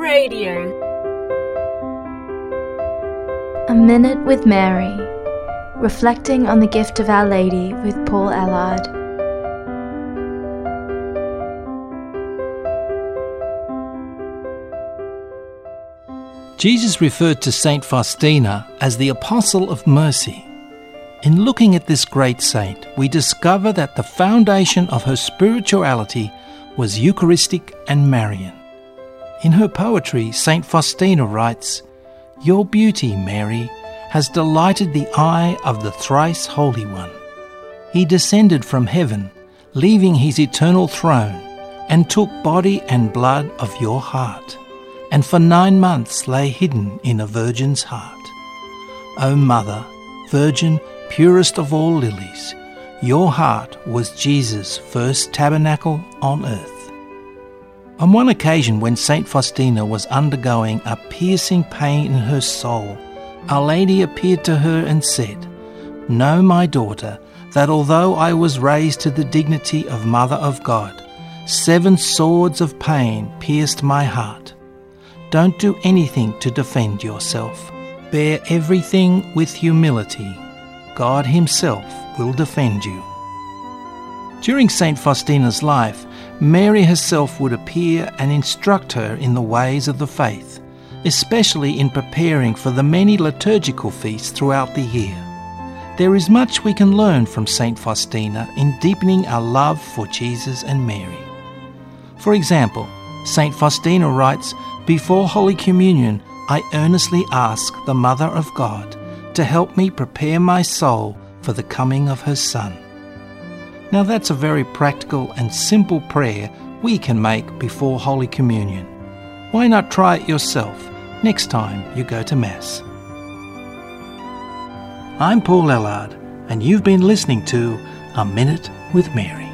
Radio. A Minute with Mary, reflecting on the gift of Our Lady with Paul Allard. Jesus referred to Saint Faustina as the Apostle of Mercy. In looking at this great saint, we discover that the foundation of her spirituality was Eucharistic and Marian. In her poetry, Saint Faustina writes, Your beauty, Mary, has delighted the eye of the thrice Holy One. He descended from heaven, leaving his eternal throne, and took body and blood of your heart, and for nine months lay hidden in a virgin's heart. O Mother, Virgin, purest of all lilies, your heart was Jesus' first tabernacle on earth. On one occasion, when St. Faustina was undergoing a piercing pain in her soul, Our Lady appeared to her and said, Know, my daughter, that although I was raised to the dignity of Mother of God, seven swords of pain pierced my heart. Don't do anything to defend yourself. Bear everything with humility. God Himself will defend you. During St. Faustina's life, Mary herself would appear and instruct her in the ways of the faith, especially in preparing for the many liturgical feasts throughout the year. There is much we can learn from St. Faustina in deepening our love for Jesus and Mary. For example, St. Faustina writes, Before Holy Communion, I earnestly ask the Mother of God to help me prepare my soul for the coming of her Son. Now, that's a very practical and simple prayer we can make before Holy Communion. Why not try it yourself next time you go to Mass? I'm Paul Ellard, and you've been listening to A Minute with Mary.